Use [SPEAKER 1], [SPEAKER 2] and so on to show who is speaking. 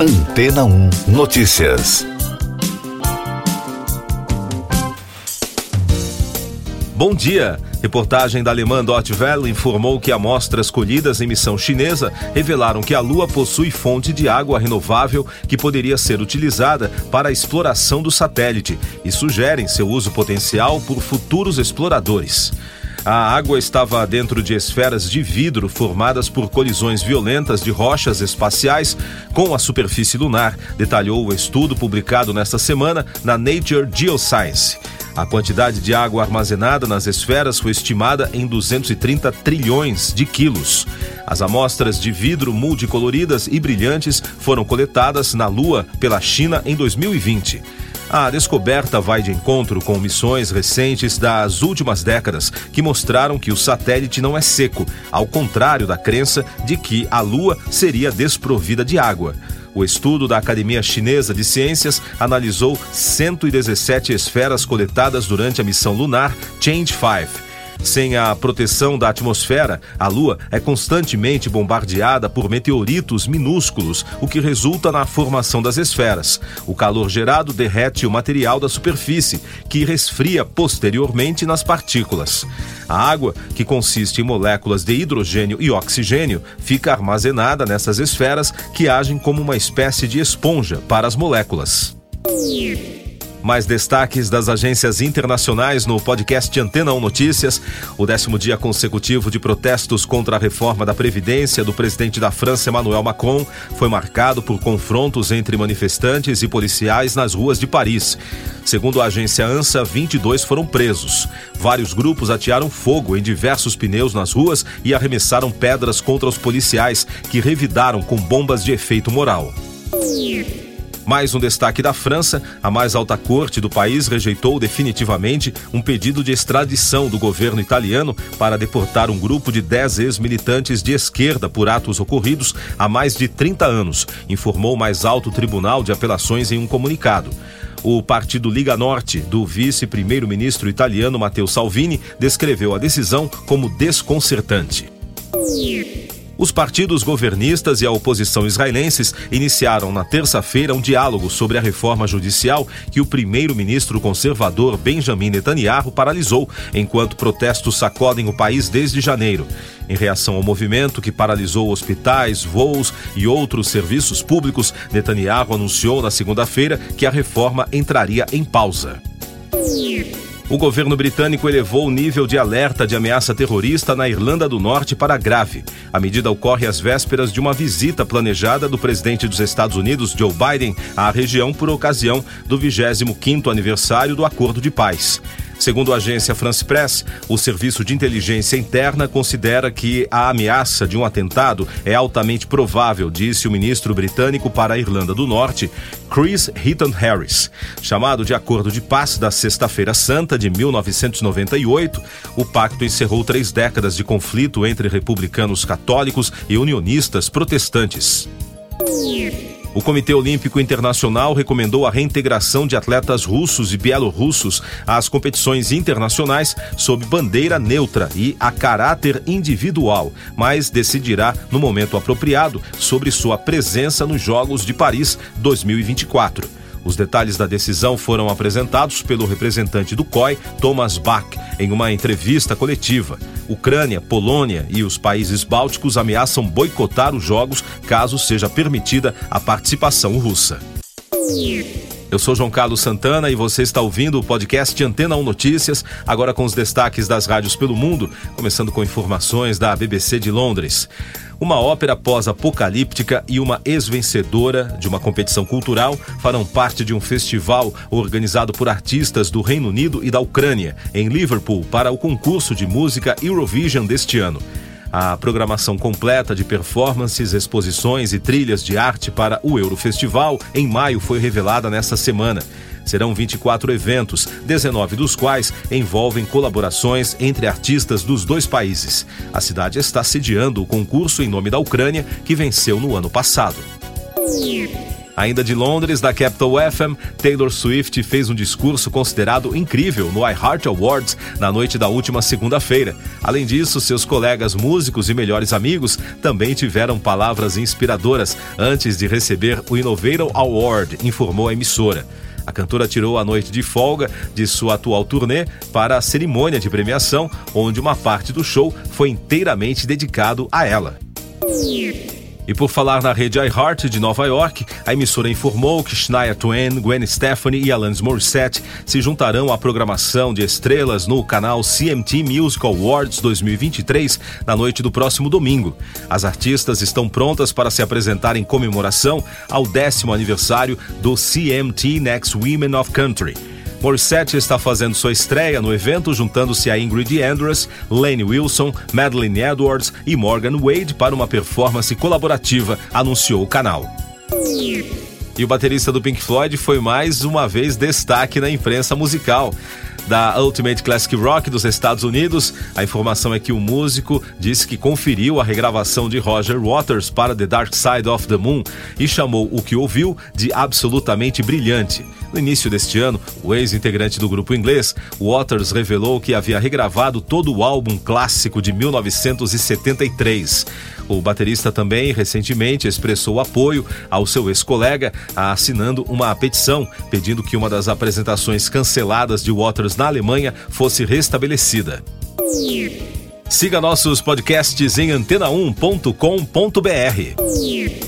[SPEAKER 1] Antena 1 Notícias.
[SPEAKER 2] Bom dia. Reportagem da alemã Dot informou que amostras colhidas em missão chinesa revelaram que a Lua possui fonte de água renovável que poderia ser utilizada para a exploração do satélite e sugerem seu uso potencial por futuros exploradores. A água estava dentro de esferas de vidro formadas por colisões violentas de rochas espaciais com a superfície lunar, detalhou o estudo publicado nesta semana na Nature Geoscience. A quantidade de água armazenada nas esferas foi estimada em 230 trilhões de quilos. As amostras de vidro multicoloridas e brilhantes foram coletadas na Lua pela China em 2020. A descoberta vai de encontro com missões recentes das últimas décadas que mostraram que o satélite não é seco, ao contrário da crença de que a Lua seria desprovida de água. O estudo da Academia Chinesa de Ciências analisou 117 esferas coletadas durante a missão lunar Change 5 sem a proteção da atmosfera, a Lua é constantemente bombardeada por meteoritos minúsculos, o que resulta na formação das esferas. O calor gerado derrete o material da superfície, que resfria posteriormente nas partículas. A água, que consiste em moléculas de hidrogênio e oxigênio, fica armazenada nessas esferas que agem como uma espécie de esponja para as moléculas. Mais destaques das agências internacionais no podcast Antena 1 Notícias. O décimo dia consecutivo de protestos contra a reforma da Previdência do presidente da França, Emmanuel Macron, foi marcado por confrontos entre manifestantes e policiais nas ruas de Paris. Segundo a agência ANSA, 22 foram presos. Vários grupos atearam fogo em diversos pneus nas ruas e arremessaram pedras contra os policiais, que revidaram com bombas de efeito moral. Mais um destaque da França: a mais alta corte do país rejeitou definitivamente um pedido de extradição do governo italiano para deportar um grupo de 10 ex-militantes de esquerda por atos ocorridos há mais de 30 anos, informou o mais alto tribunal de apelações em um comunicado. O partido Liga Norte, do vice-primeiro-ministro italiano Matteo Salvini, descreveu a decisão como desconcertante. Os partidos governistas e a oposição israelenses iniciaram na terça-feira um diálogo sobre a reforma judicial que o primeiro-ministro conservador Benjamin Netanyahu paralisou, enquanto protestos sacodem o país desde janeiro. Em reação ao movimento que paralisou hospitais, voos e outros serviços públicos, Netanyahu anunciou na segunda-feira que a reforma entraria em pausa. O governo britânico elevou o nível de alerta de ameaça terrorista na Irlanda do Norte para grave. A medida ocorre às vésperas de uma visita planejada do presidente dos Estados Unidos, Joe Biden, à região por ocasião do 25º aniversário do Acordo de Paz. Segundo a agência France Press, o Serviço de Inteligência Interna considera que a ameaça de um atentado é altamente provável, disse o ministro britânico para a Irlanda do Norte, Chris Heaton Harris. Chamado de Acordo de Paz da Sexta-feira Santa de 1998, o pacto encerrou três décadas de conflito entre republicanos católicos e unionistas protestantes. O Comitê Olímpico Internacional recomendou a reintegração de atletas russos e bielorrussos às competições internacionais sob bandeira neutra e a caráter individual, mas decidirá no momento apropriado sobre sua presença nos Jogos de Paris 2024. Os detalhes da decisão foram apresentados pelo representante do COI, Thomas Bach, em uma entrevista coletiva. Ucrânia, Polônia e os países bálticos ameaçam boicotar os jogos caso seja permitida a participação russa. Eu sou João Carlos Santana e você está ouvindo o podcast Antena 1 Notícias, agora com os destaques das rádios pelo mundo, começando com informações da BBC de Londres. Uma ópera pós-apocalíptica e uma ex-vencedora de uma competição cultural farão parte de um festival organizado por artistas do Reino Unido e da Ucrânia, em Liverpool, para o concurso de música Eurovision deste ano. A programação completa de performances, exposições e trilhas de arte para o Eurofestival em maio foi revelada nesta semana. Serão 24 eventos, 19 dos quais envolvem colaborações entre artistas dos dois países. A cidade está sediando o concurso em nome da Ucrânia, que venceu no ano passado. Ainda de Londres, da Capital FM, Taylor Swift fez um discurso considerado incrível no iHeart Awards na noite da última segunda-feira. Além disso, seus colegas músicos e melhores amigos também tiveram palavras inspiradoras antes de receber o Innovator Award, informou a emissora. A cantora tirou a noite de folga de sua atual turnê para a cerimônia de premiação, onde uma parte do show foi inteiramente dedicado a ela. E por falar na rede iHeart de Nova York, a emissora informou que Shania Twain, Gwen Stefani e Alanis Morissette se juntarão à programação de estrelas no canal CMT Music Awards 2023 na noite do próximo domingo. As artistas estão prontas para se apresentar em comemoração ao décimo aniversário do CMT Next Women of Country. Morissette está fazendo sua estreia no evento, juntando-se a Ingrid Andrews, Lane Wilson, Madeline Edwards e Morgan Wade para uma performance colaborativa, anunciou o canal. E o baterista do Pink Floyd foi mais uma vez destaque na imprensa musical da Ultimate Classic Rock dos Estados Unidos. A informação é que o músico disse que conferiu a regravação de Roger Waters para The Dark Side of the Moon e chamou o que ouviu de absolutamente brilhante. No início deste ano, o ex-integrante do grupo inglês, Waters, revelou que havia regravado todo o álbum clássico de 1973. O baterista também recentemente expressou apoio ao seu ex-colega, assinando uma petição pedindo que uma das apresentações canceladas de Waters na Alemanha fosse restabelecida. Siga nossos podcasts em antena1.com.br.